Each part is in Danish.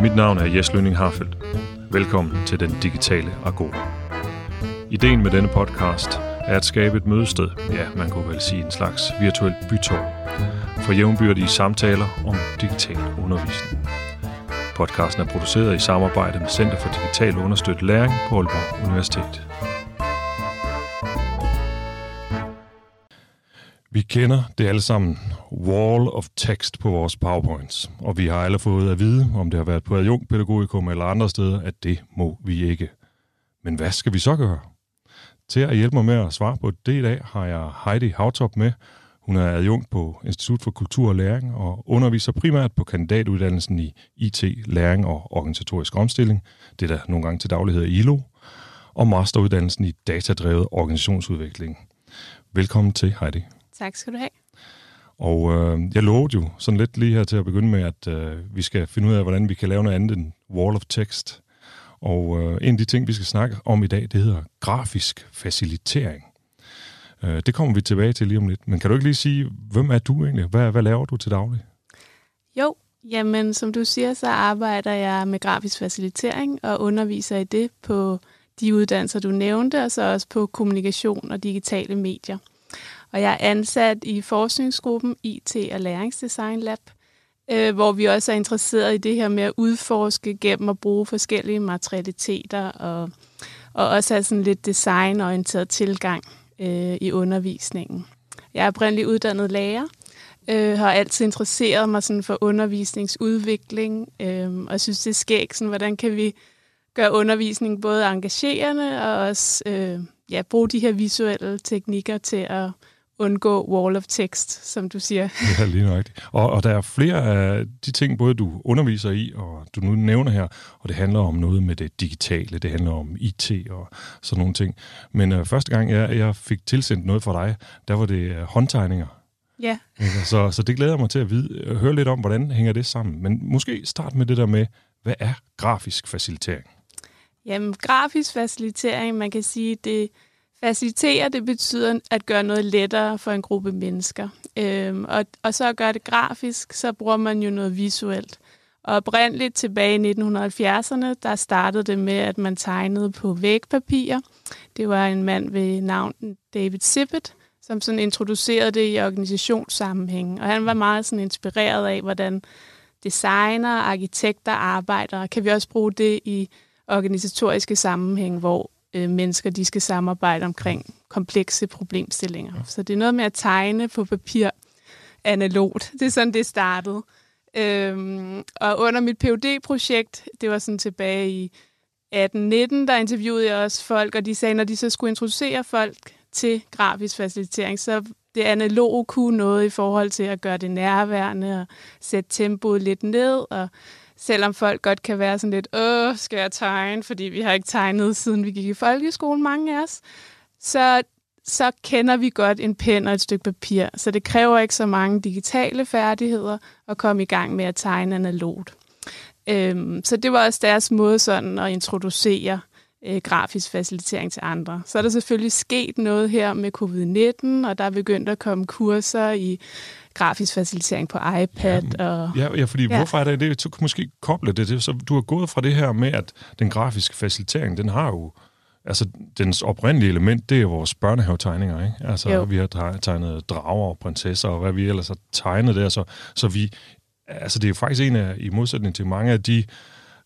Mit navn er Jes Lønning Harfeldt. Velkommen til Den Digitale Agora. Ideen med denne podcast er at skabe et mødested, ja, man kunne vel sige en slags virtuel bytår, for jævnbyrdige samtaler om digital undervisning. Podcasten er produceret i samarbejde med Center for Digital Understøttet Læring på Aalborg Universitet. Vi kender det alle sammen. Wall of text på vores powerpoints. Og vi har alle fået at vide, om det har været på adjunktpædagogikum eller andre steder, at det må vi ikke. Men hvad skal vi så gøre? Til at hjælpe mig med at svare på det i dag, har jeg Heidi Havtop med. Hun er adjunkt på Institut for Kultur og Læring og underviser primært på kandidatuddannelsen i IT, læring og organisatorisk omstilling, det der nogle gange til daglig hedder ILO, og masteruddannelsen i datadrevet organisationsudvikling. Velkommen til, Heidi. Tak skal du have. Og øh, jeg lovede jo sådan lidt lige her til at begynde med, at øh, vi skal finde ud af, hvordan vi kan lave noget andet end wall of text. Og øh, en af de ting, vi skal snakke om i dag, det hedder grafisk facilitering. Øh, det kommer vi tilbage til lige om lidt. Men kan du ikke lige sige, hvem er du egentlig? Hvad, hvad laver du til daglig? Jo, jamen som du siger, så arbejder jeg med grafisk facilitering og underviser i det på de uddannelser, du nævnte, og så også på kommunikation og digitale medier. Og jeg er ansat i forskningsgruppen IT og Læringsdesign Lab, øh, hvor vi også er interesseret i det her med at udforske gennem at bruge forskellige materialiteter og, og også have sådan lidt designorienteret tilgang øh, i undervisningen. Jeg er oprindeligt uddannet lærer, øh, har altid interesseret mig sådan for undervisningsudvikling, øh, og synes, det er skægt, sådan, hvordan kan vi gøre undervisning både engagerende og også øh, ja, bruge de her visuelle teknikker til at undgå wall of text, som du siger. Ja, lige nøjagtigt. Og, og der er flere af de ting, både du underviser i, og du nu nævner her, og det handler om noget med det digitale, det handler om IT og sådan nogle ting. Men uh, første gang, jeg, jeg fik tilsendt noget fra dig, der var det uh, håndtegninger. Ja. Så, så det glæder mig til at vide, uh, høre lidt om, hvordan hænger det sammen. Men måske start med det der med, hvad er grafisk facilitering? Jamen, grafisk facilitering, man kan sige, det Facilitere, det betyder at gøre noget lettere for en gruppe mennesker. Øhm, og, og så at gøre det grafisk, så bruger man jo noget visuelt. Og oprindeligt tilbage i 1970'erne, der startede det med, at man tegnede på vægpapir. Det var en mand ved navn David Sippet, som sådan introducerede det i organisationssammenhæng. Og han var meget sådan inspireret af, hvordan designer arkitekter arbejder. Kan vi også bruge det i organisatoriske sammenhæng, hvor øh, mennesker de skal samarbejde omkring komplekse problemstillinger. Ja. Så det er noget med at tegne på papir analogt. Det er sådan, det startede. Øhm, og under mit phd projekt det var sådan tilbage i 18-19, der interviewede jeg også folk, og de sagde, når de så skulle introducere folk til grafisk facilitering, så det analoge kunne noget i forhold til at gøre det nærværende og sætte tempoet lidt ned og Selvom folk godt kan være sådan lidt, åh, skal jeg tegne, fordi vi har ikke tegnet, siden vi gik i folkeskolen, mange af os, så, så kender vi godt en pen og et stykke papir. Så det kræver ikke så mange digitale færdigheder at komme i gang med at tegne analogt. Øhm, så det var også deres måde sådan at introducere øh, grafisk facilitering til andre. Så er der selvfølgelig sket noget her med covid-19, og der er begyndt at komme kurser i grafisk facilitering på iPad. Ja, og, ja, ja fordi ja. hvorfor er det det? Så kan måske koble det til. Så du har gået fra det her med, at den grafiske facilitering, den har jo altså, dens oprindelige element, det er vores børnehavetegninger, ikke? Altså, jo. vi har tegnet drager og prinsesser, og hvad vi ellers har tegnet der, så, så vi, altså, det er jo faktisk en af, i modsætning til mange af de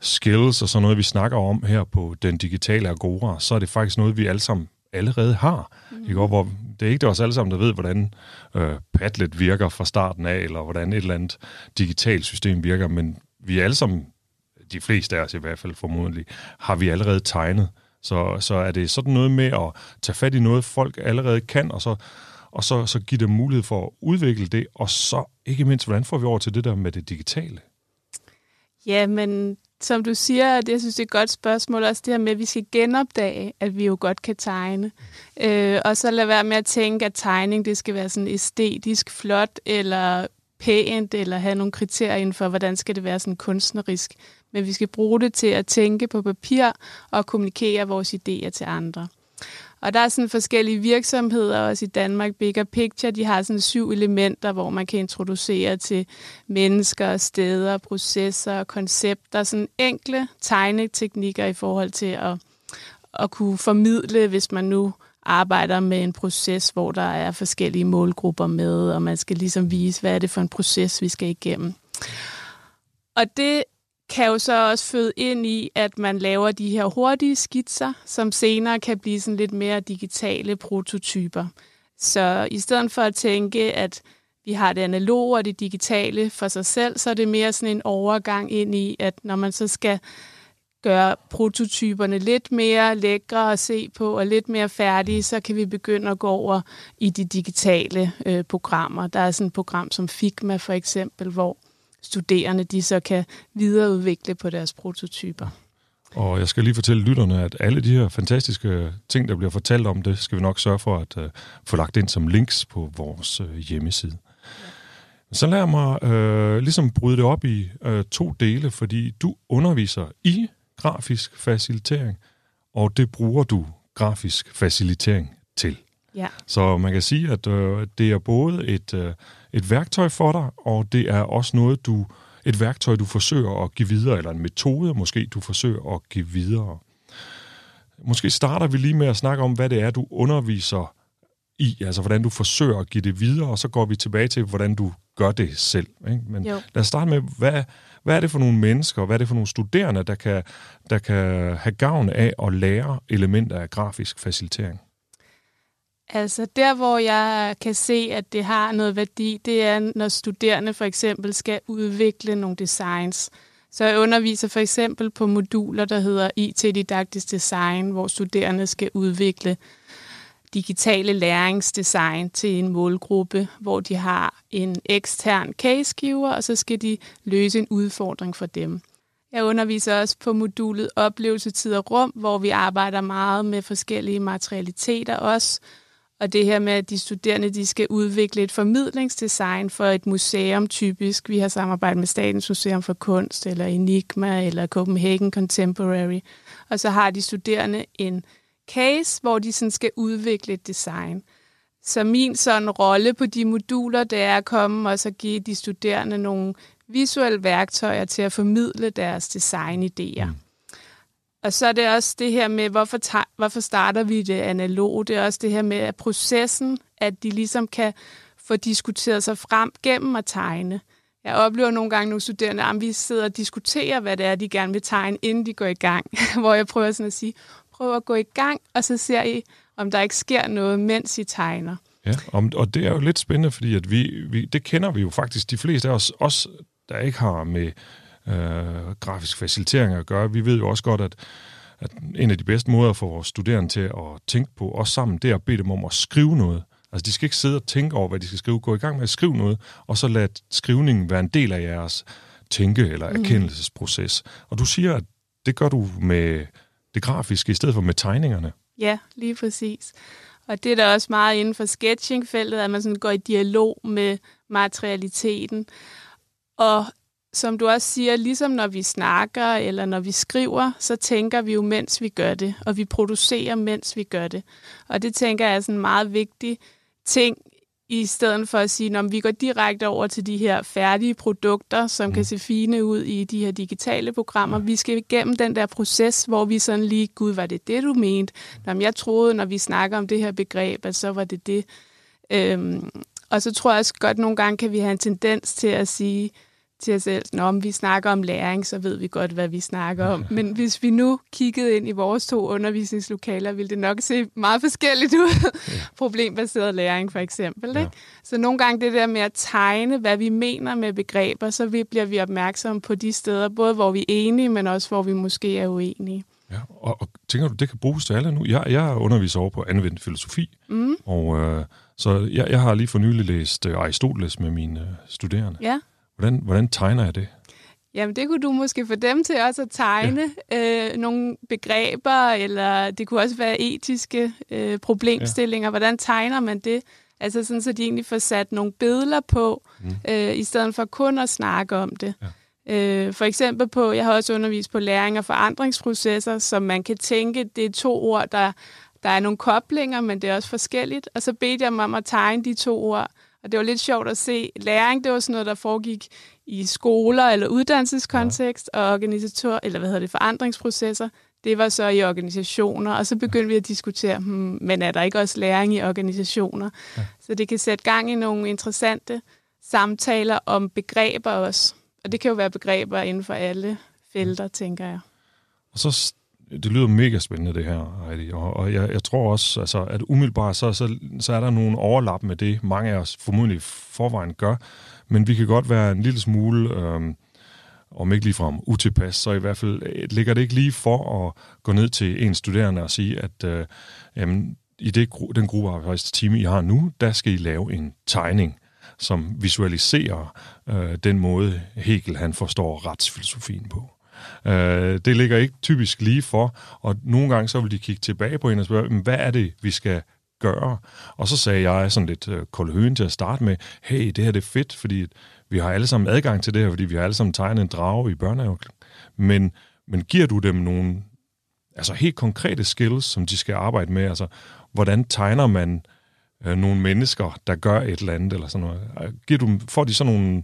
skills og sådan noget, vi snakker om her på den digitale agora, så er det faktisk noget, vi alle sammen allerede har. Mm. Ikke? hvor det er ikke det os alle sammen, der ved, hvordan øh, Padlet virker fra starten af, eller hvordan et eller andet digitalt system virker, men vi er alle sammen, de fleste af os i hvert fald formodentlig, har vi allerede tegnet. Så, så er det sådan noget med at tage fat i noget, folk allerede kan, og så, og så, så give dem mulighed for at udvikle det, og så ikke mindst, hvordan får vi over til det der med det digitale? Ja, men som du siger, det jeg synes det er et godt spørgsmål, også det her med, at vi skal genopdage, at vi jo godt kan tegne. Øh, og så lade være med at tænke, at tegning det skal være sådan æstetisk flot, eller pænt, eller have nogle kriterier inden for, hvordan skal det være sådan kunstnerisk. Men vi skal bruge det til at tænke på papir og kommunikere vores idéer til andre. Og der er sådan forskellige virksomheder også i Danmark. Bigger Picture, de har sådan syv elementer, hvor man kan introducere til mennesker, steder, processer og koncepter. Sådan enkle tegneteknikker i forhold til at, at kunne formidle, hvis man nu arbejder med en proces, hvor der er forskellige målgrupper med, og man skal ligesom vise, hvad er det for en proces, vi skal igennem. Og det kan jo så også føde ind i, at man laver de her hurtige skitser, som senere kan blive sådan lidt mere digitale prototyper. Så i stedet for at tænke, at vi har det analoge og det digitale for sig selv, så er det mere sådan en overgang ind i, at når man så skal gøre prototyperne lidt mere lækre at se på og lidt mere færdige, så kan vi begynde at gå over i de digitale øh, programmer. Der er sådan et program som Figma for eksempel, hvor studerende de så kan videreudvikle på deres prototyper. Og jeg skal lige fortælle lytterne, at alle de her fantastiske ting, der bliver fortalt om det, skal vi nok sørge for at uh, få lagt ind som links på vores uh, hjemmeside. Så lad mig uh, ligesom bryde det op i uh, to dele, fordi du underviser i grafisk facilitering, og det bruger du grafisk facilitering til. Ja. Så man kan sige, at øh, det er både et, øh, et værktøj for dig, og det er også noget, du et værktøj, du forsøger at give videre, eller en metode, måske du forsøger at give videre. Måske starter vi lige med at snakke om, hvad det er, du underviser i, altså hvordan du forsøger at give det videre, og så går vi tilbage til, hvordan du gør det selv. Ikke? Men jo. lad os starte med, hvad, hvad er det for nogle mennesker, hvad er det for nogle studerende, der kan, der kan have gavn af at lære elementer af grafisk facilitering? Altså der, hvor jeg kan se, at det har noget værdi, det er, når studerende for eksempel skal udvikle nogle designs. Så jeg underviser for eksempel på moduler, der hedder IT-didaktisk design, hvor studerende skal udvikle digitale læringsdesign til en målgruppe, hvor de har en ekstern casegiver, og så skal de løse en udfordring for dem. Jeg underviser også på modulet Oplevelse, Tid og Rum, hvor vi arbejder meget med forskellige materialiteter også, og det her med, at de studerende de skal udvikle et formidlingsdesign for et museum typisk. Vi har samarbejdet med Statens Museum for Kunst, eller Enigma, eller Copenhagen Contemporary. Og så har de studerende en case, hvor de sådan skal udvikle et design. Så min sådan rolle på de moduler, det er at komme og så give de studerende nogle visuelle værktøjer til at formidle deres designidéer. Mm. Og så er det også det her med, hvorfor, ta- hvorfor starter vi det analoge? Det er også det her med at processen, at de ligesom kan få diskuteret sig frem gennem at tegne. Jeg oplever nogle gange nogle studerende, at vi sidder og diskuterer, hvad det er, de gerne vil tegne, inden de går i gang. Hvor jeg prøver sådan at sige, prøv at gå i gang, og så ser I, om der ikke sker noget, mens I tegner. Ja, og det er jo lidt spændende, fordi at vi, vi, det kender vi jo faktisk de fleste af os, os der ikke har med øh, grafisk facilitering at gøre. Vi ved jo også godt, at, at en af de bedste måder for vores studerende til at tænke på os sammen, det er at bede dem om at skrive noget. Altså, de skal ikke sidde og tænke over, hvad de skal skrive. Gå i gang med at skrive noget, og så lad skrivningen være en del af jeres tænke- eller mm. erkendelsesproces. Mm. Og du siger, at det gør du med det grafiske i stedet for med tegningerne. Ja, lige præcis. Og det er da også meget inden for sketchingfeltet, at man sådan går i dialog med materialiteten. Og som du også siger, ligesom når vi snakker eller når vi skriver, så tænker vi jo, mens vi gør det, og vi producerer, mens vi gør det. Og det tænker jeg er sådan en meget vigtig ting, i stedet for at sige, at vi går direkte over til de her færdige produkter, som mm. kan se fine ud i de her digitale programmer. Vi skal igennem den der proces, hvor vi sådan lige, gud, var det det, du mente? Jamen, jeg troede, når vi snakker om det her begreb, at så var det det. Øhm, og så tror jeg også godt, at nogle gange kan vi have en tendens til at sige, til os selv, når vi snakker om læring, så ved vi godt, hvad vi snakker om. Men hvis vi nu kiggede ind i vores to undervisningslokaler, ville det nok se meget forskelligt ud. Ja. Problembaseret læring for eksempel. Ikke? Ja. Så nogle gange det der med at tegne, hvad vi mener med begreber, så vi, bliver vi opmærksomme på de steder, både hvor vi er enige, men også hvor vi måske er uenige. Ja, og, og tænker du, det kan bruges til alle nu? Jeg, jeg underviser over på anvendt filosofi, mm. og øh, så jeg, jeg har lige for nylig læst øh, Aristoteles med mine øh, studerende. Ja. Hvordan, hvordan tegner jeg det? Jamen, det kunne du måske få dem til også at tegne ja. øh, nogle begreber, eller det kunne også være etiske øh, problemstillinger. Ja. Hvordan tegner man det? Altså sådan, så de egentlig får sat nogle billeder på, mm. øh, i stedet for kun at snakke om det. Ja. Øh, for eksempel på, jeg har også undervist på læring og forandringsprocesser, som man kan tænke, det er to ord, der der er nogle koblinger, men det er også forskelligt. Og så bedte jeg mig om at tegne de to ord. Og det var lidt sjovt at se. Læring, det var sådan noget, der foregik i skoler eller uddannelseskontekst, ja. og organisator, eller hvad hedder det, forandringsprocesser. Det var så i organisationer, og så begyndte vi at diskutere, hmm, men er der ikke også læring i organisationer? Ja. Så det kan sætte gang i nogle interessante samtaler om begreber også. Og det kan jo være begreber inden for alle felter, tænker jeg. Og så det lyder mega spændende, det her, Heidi. Og, og jeg, jeg tror også, altså, at umiddelbart, så, så, så er der nogle overlap med det, mange af os formodentlig forvejen gør. Men vi kan godt være en lille smule, øh, om ikke ligefrem utilpas, så i hvert fald øh, ligger det ikke lige for at gå ned til en studerende og sige, at øh, jamen, i det, den time, I har nu, der skal I lave en tegning, som visualiserer øh, den måde, Hegel han forstår retsfilosofien på. Øh, det ligger ikke typisk lige for, og nogle gange så vil de kigge tilbage på en og spørge, hvad er det, vi skal gøre? Og så sagde jeg sådan lidt øh, koldhøen til at starte med, hey, det her det er fedt, fordi vi har alle sammen adgang til det her, fordi vi har alle sammen tegnet en drage i børnehave. Men, men giver du dem nogle altså helt konkrete skills, som de skal arbejde med? Altså, hvordan tegner man øh, nogle mennesker, der gør et eller andet, eller sådan noget? Øh, giver du, får de sådan nogle øh,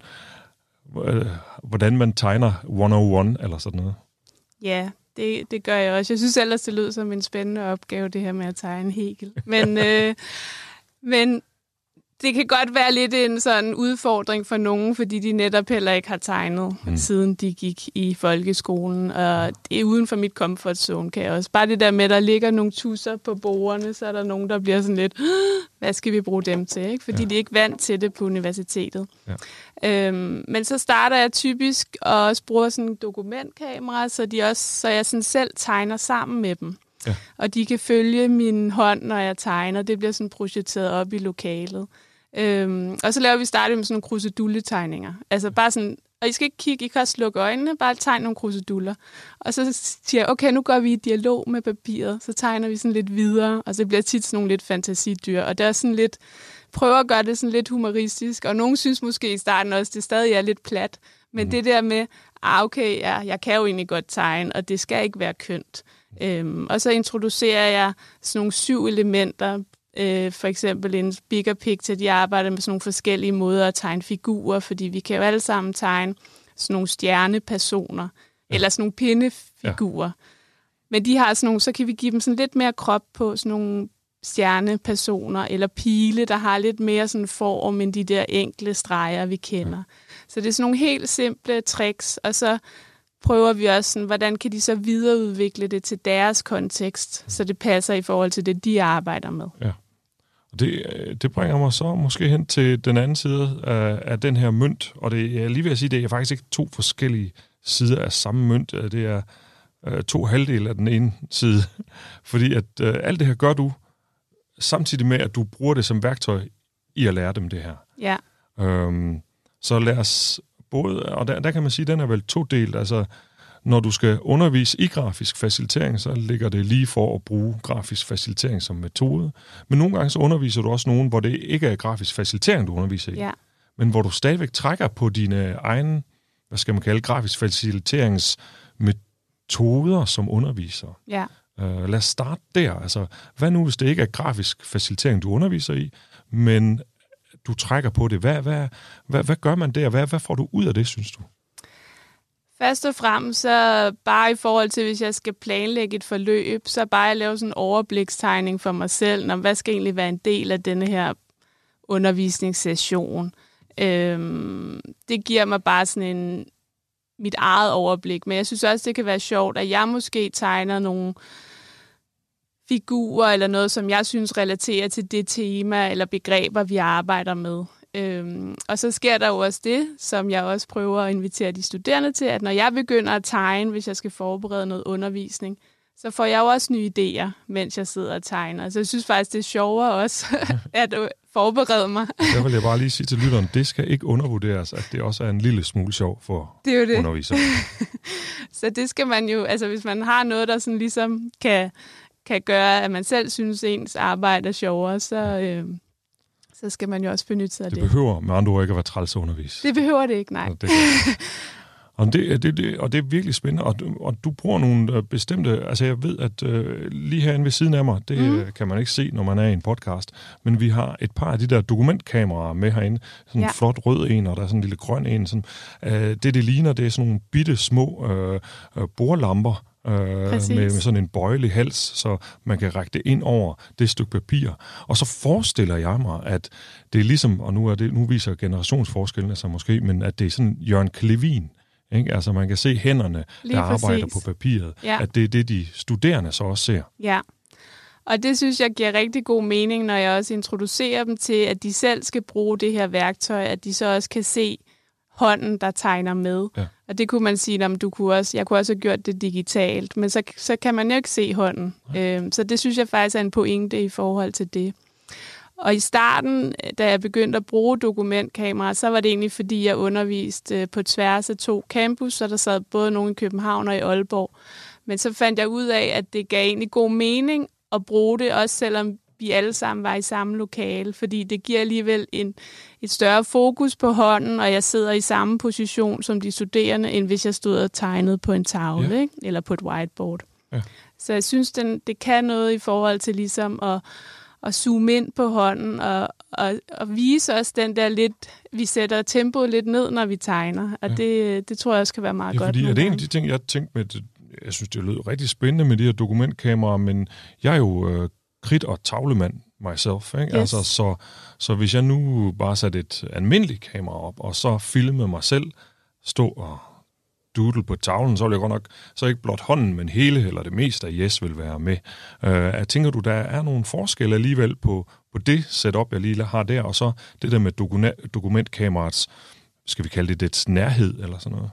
hvordan man tegner 101 eller sådan noget. Ja, det, det gør jeg også. Jeg synes ellers, det lyder som en spændende opgave, det her med at tegne Hegel. Men, øh, men det kan godt være lidt en sådan udfordring for nogen, fordi de netop heller ikke har tegnet, mm. siden de gik i folkeskolen. Og det er uden for mit comfort zone, kan jeg også. Bare det der med, at der ligger nogle tusser på bordene, så er der nogen, der bliver sådan lidt, hvad skal vi bruge dem til? Ikke? Fordi ja. de er ikke vant til det på universitetet. Ja. Øhm, men så starter jeg typisk og også bruger sådan en dokumentkamera, så, de også, så jeg sådan selv tegner sammen med dem. Ja. Og de kan følge min hånd, når jeg tegner. Det bliver sådan projiceret op i lokalet. Øhm, og så laver vi startet med sådan nogle krusedulletegninger. Altså bare sådan, og I skal ikke kigge, I kan også lukke øjnene, bare tegne nogle kruseduller. Og så siger jeg, okay, nu går vi i dialog med papiret, så tegner vi sådan lidt videre, og så bliver tit sådan nogle lidt fantasidyr. Og det er sådan lidt, prøver at gøre det sådan lidt humoristisk, og nogen synes måske i starten også, det stadig er lidt plat. Men mm. det der med, ah, okay, ja, jeg kan jo egentlig godt tegne, og det skal ikke være kønt. Øhm, og så introducerer jeg sådan nogle syv elementer, Øh, for eksempel en bigger picture, de arbejder med sådan nogle forskellige måder at tegne figurer, fordi vi kan jo alle sammen tegne sådan nogle stjernepersoner, ja. eller sådan nogle pindefigurer. Ja. Men de har sådan nogle, så kan vi give dem sådan lidt mere krop på, sådan nogle stjernepersoner, eller pile, der har lidt mere sådan form end de der enkle streger, vi kender. Ja. Så det er sådan nogle helt simple tricks, og så prøver vi også, sådan, hvordan kan de så videreudvikle det til deres kontekst, så det passer i forhold til det, de arbejder med. Ja. Og det, øh, det bringer mig så måske hen til den anden side af, af den her mønt, og det, jeg lige vil sige, det er faktisk ikke to forskellige sider af samme mønt, øh, det er uh, to halvdele af den ene side, fordi at uh, alt det her gør du, samtidig med, at du bruger det som værktøj i at lære dem det her. Ja. Øhm, så lad os både, og der, der kan man sige, at den er vel to delt, altså når du skal undervise i grafisk facilitering, så ligger det lige for at bruge grafisk facilitering som metode. Men nogle gange så underviser du også nogen, hvor det ikke er grafisk facilitering, du underviser i. Ja. Men hvor du stadigvæk trækker på dine egne, hvad skal man kalde, grafisk faciliteringsmetoder som underviser. Ja. Uh, lad os starte der. Altså, hvad nu, hvis det ikke er grafisk facilitering, du underviser i, men du trækker på det? Hvad, hvad, hvad, hvad gør man der? Hvad, hvad får du ud af det, synes du? Først og fremmest, så bare i forhold til, hvis jeg skal planlægge et forløb, så bare at lave sådan en overblikstegning for mig selv, om hvad skal egentlig være en del af denne her undervisningssession. Øhm, det giver mig bare sådan en, mit eget overblik, men jeg synes også, det kan være sjovt, at jeg måske tegner nogle figurer eller noget, som jeg synes relaterer til det tema eller begreber, vi arbejder med. Øhm, og så sker der jo også det, som jeg også prøver at invitere de studerende til, at når jeg begynder at tegne, hvis jeg skal forberede noget undervisning, så får jeg jo også nye idéer, mens jeg sidder og tegner. Så jeg synes faktisk, det er sjovere også at forberede mig. Der vil jeg bare lige sige til lytteren, det skal ikke undervurderes, at det også er en lille smule sjov for det er jo det. undervisere. så det skal man jo, altså hvis man har noget, der sådan ligesom kan, kan gøre, at man selv synes, ens arbejde er sjovere, så, øh, så skal man jo også benytte sig af det. Det behøver med andre ord ikke at være træls undervis. Det behøver det ikke, nej. Det Og det, det, det, og det er virkelig spændende, og, og du bruger nogle øh, bestemte, altså jeg ved, at øh, lige herinde ved siden af mig, det mm. kan man ikke se, når man er i en podcast, men vi har et par af de der dokumentkameraer med herinde, sådan en ja. flot rød en, og der er sådan en lille grøn en, sådan, øh, det det ligner, det er sådan nogle bitte små øh, øh, bordlamper, øh, med, med sådan en bøjelig hals, så man kan række det ind over det stykke papir. Og så forestiller jeg mig, at det er ligesom, og nu, er det, nu viser generationsforskellene sig måske, men at det er sådan Jørgen Klevin, ikke? Altså man kan se hænderne, Lige der præcis. arbejder på papiret, ja. at det er det, de studerende så også ser. Ja, og det synes jeg giver rigtig god mening, når jeg også introducerer dem til, at de selv skal bruge det her værktøj, at de så også kan se hånden, der tegner med. Ja. Og det kunne man sige, om du kunne også, jeg kunne også have gjort det digitalt, men så, så kan man jo ikke se hånden. Ja. Øhm, så det synes jeg faktisk er en pointe i forhold til det. Og i starten, da jeg begyndte at bruge dokumentkamera, så var det egentlig, fordi jeg underviste øh, på tværs af to campus, så der sad både nogle i København og i Aalborg. Men så fandt jeg ud af, at det gav egentlig god mening at bruge det, også selvom vi alle sammen var i samme lokale, fordi det giver alligevel en, et større fokus på hånden, og jeg sidder i samme position som de studerende, end hvis jeg stod og tegnede på en tavle, ja. ikke? eller på et whiteboard. Ja. Så jeg synes, den, det kan noget i forhold til ligesom at, at zoome ind på hånden, og, og, og vise os den der lidt, vi sætter tempoet lidt ned, når vi tegner, og ja. det, det tror jeg også kan være meget ja, godt. Fordi er det en af de ting, jeg tænkte med, jeg synes, det lød rigtig spændende med de her dokumentkameraer, men jeg er jo øh, krit- og tavlemand myself. Ikke? Yes. Altså, så, så hvis jeg nu bare satte et almindeligt kamera op, og så filmede mig selv stå og doodle på tavlen, så vil jeg godt nok, så ikke blot hånden, men hele eller det meste af Yes vil være med. Jeg tænker du, der er nogle forskelle alligevel på, på det setup, jeg lige har der, og så det der med dokumentkameraets, skal vi kalde det dets nærhed eller sådan noget?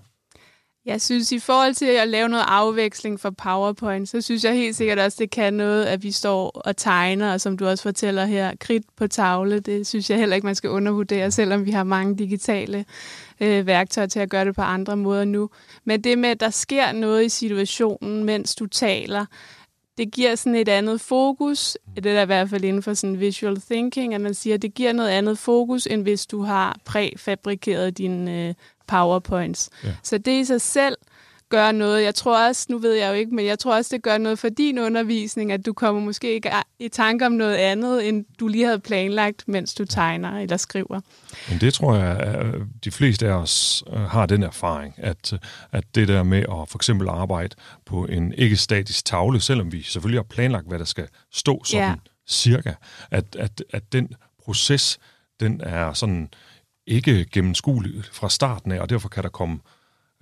Jeg synes, i forhold til at lave noget afveksling for PowerPoint, så synes jeg helt sikkert også, det kan noget, at vi står og tegner, og som du også fortæller her, kridt på tavle. Det synes jeg heller ikke, man skal undervurdere, selvom vi har mange digitale øh, værktøjer til at gøre det på andre måder nu. Men det med, at der sker noget i situationen, mens du taler, det giver sådan et andet fokus. Det er i hvert fald inden for sådan visual thinking, at man siger, at det giver noget andet fokus, end hvis du har præfabrikeret din øh, powerpoints. Ja. Så det i sig selv gør noget. Jeg tror også, nu ved jeg jo ikke, men jeg tror også, det gør noget for din undervisning, at du kommer måske ikke i tanke om noget andet, end du lige havde planlagt, mens du tegner eller skriver. Men det tror jeg, at de fleste af os øh, har den erfaring, at, at det der med at for eksempel arbejde på en ikke-statisk tavle, selvom vi selvfølgelig har planlagt, hvad der skal stå sådan ja. cirka, at, at, at den proces, den er sådan ikke gennemskuelig fra starten af, og derfor kan der komme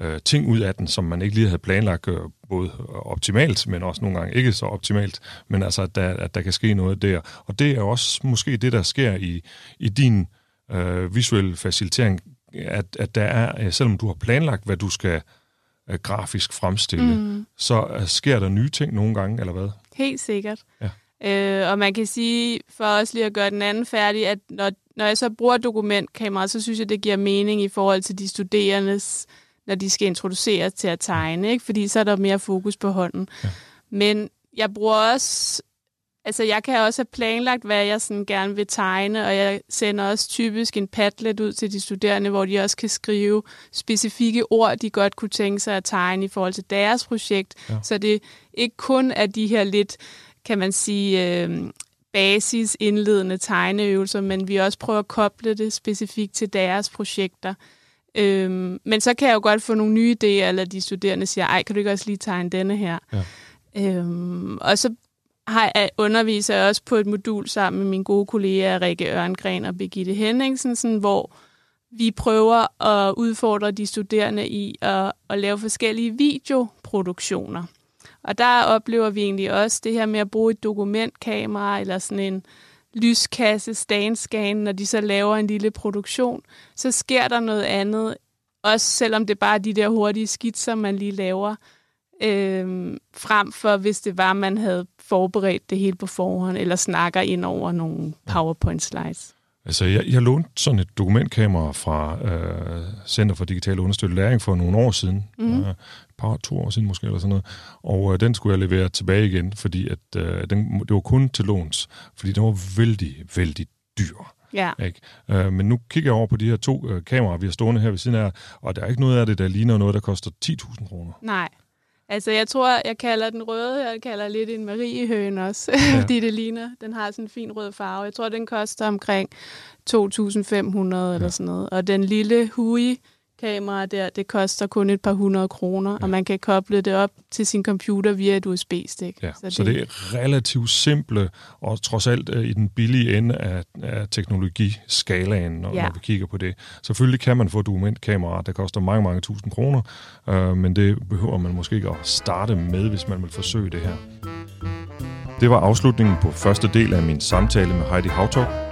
øh, ting ud af den, som man ikke lige havde planlagt øh, både optimalt, men også nogle gange ikke så optimalt, men altså, at der, at der kan ske noget der. Og det er også måske det, der sker i, i din øh, visuelle facilitering, at, at der er, øh, selvom du har planlagt, hvad du skal øh, grafisk fremstille, mm. så øh, sker der nye ting nogle gange, eller hvad? Helt sikkert. Ja. Øh, og man kan sige, for os lige at gøre den anden færdig, at når, når jeg så bruger dokumentkamera, så synes jeg, det giver mening i forhold til de studerendes, når de skal introduceres til at tegne, ikke? fordi så er der mere fokus på hånden. Ja. Men jeg bruger også, altså jeg kan også have planlagt, hvad jeg sådan gerne vil tegne, og jeg sender også typisk en padlet ud til de studerende, hvor de også kan skrive specifikke ord, de godt kunne tænke sig at tegne i forhold til deres projekt. Ja. Så det ikke kun er de her lidt kan man sige, øh, basis indledende tegneøvelser, men vi også prøver at koble det specifikt til deres projekter. Øhm, men så kan jeg jo godt få nogle nye idéer, eller de studerende siger, ej, kan du ikke også lige tegne denne her? Ja. Øhm, og så har jeg underviser jeg også på et modul sammen med mine gode kolleger Rikke Ørngren og Birgitte Henningsen, sådan, hvor vi prøver at udfordre de studerende i at, at lave forskellige videoproduktioner. Og der oplever vi egentlig også det her med at bruge et dokumentkamera eller sådan en lyskasse, standscan, når de så laver en lille produktion, så sker der noget andet, også selvom det bare er de der hurtige skitser, man lige laver, øh, frem for hvis det var, man havde forberedt det hele på forhånd, eller snakker ind over nogle PowerPoint slides. Altså, jeg, jeg lånte sådan et dokumentkamera fra øh, Center for Digital Understøttet Læring for nogle år siden. Mm. Øh, par, to år siden måske, eller sådan noget. Og øh, den skulle jeg levere tilbage igen, fordi at, øh, den, det var kun til låns, fordi den var vældig, vældig dyr. Ja. Ikke? Øh, men nu kigger jeg over på de her to øh, kameraer, vi har stående her ved siden af, og der er ikke noget af det, der ligner noget, der koster 10.000 kroner. Nej. Altså, jeg tror, jeg kalder den røde, jeg kalder lidt en mariehøn også, ja. fordi det ligner. Den har sådan en fin rød farve. Jeg tror, den koster omkring 2.500 ja. eller sådan noget. Og den lille Hui, kamera der, det koster kun et par hundrede kroner, ja. og man kan koble det op til sin computer via et USB-stik. Ja, så, det, så det er relativt simple, og trods alt uh, i den billige ende af, af teknologiskalaen, når, ja. når vi kigger på det. Selvfølgelig kan man få dokumentkameraer, der koster mange, mange tusind kroner, uh, men det behøver man måske ikke at starte med, hvis man vil forsøge det her. Det var afslutningen på første del af min samtale med Heidi Havtog.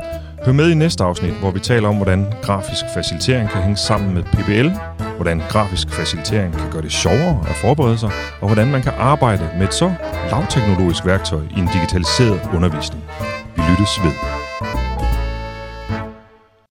Hør med i næste afsnit, hvor vi taler om, hvordan grafisk facilitering kan hænge sammen med PBL, hvordan grafisk facilitering kan gøre det sjovere at forberede sig, og hvordan man kan arbejde med et så lavteknologisk værktøj i en digitaliseret undervisning. Vi lyttes ved.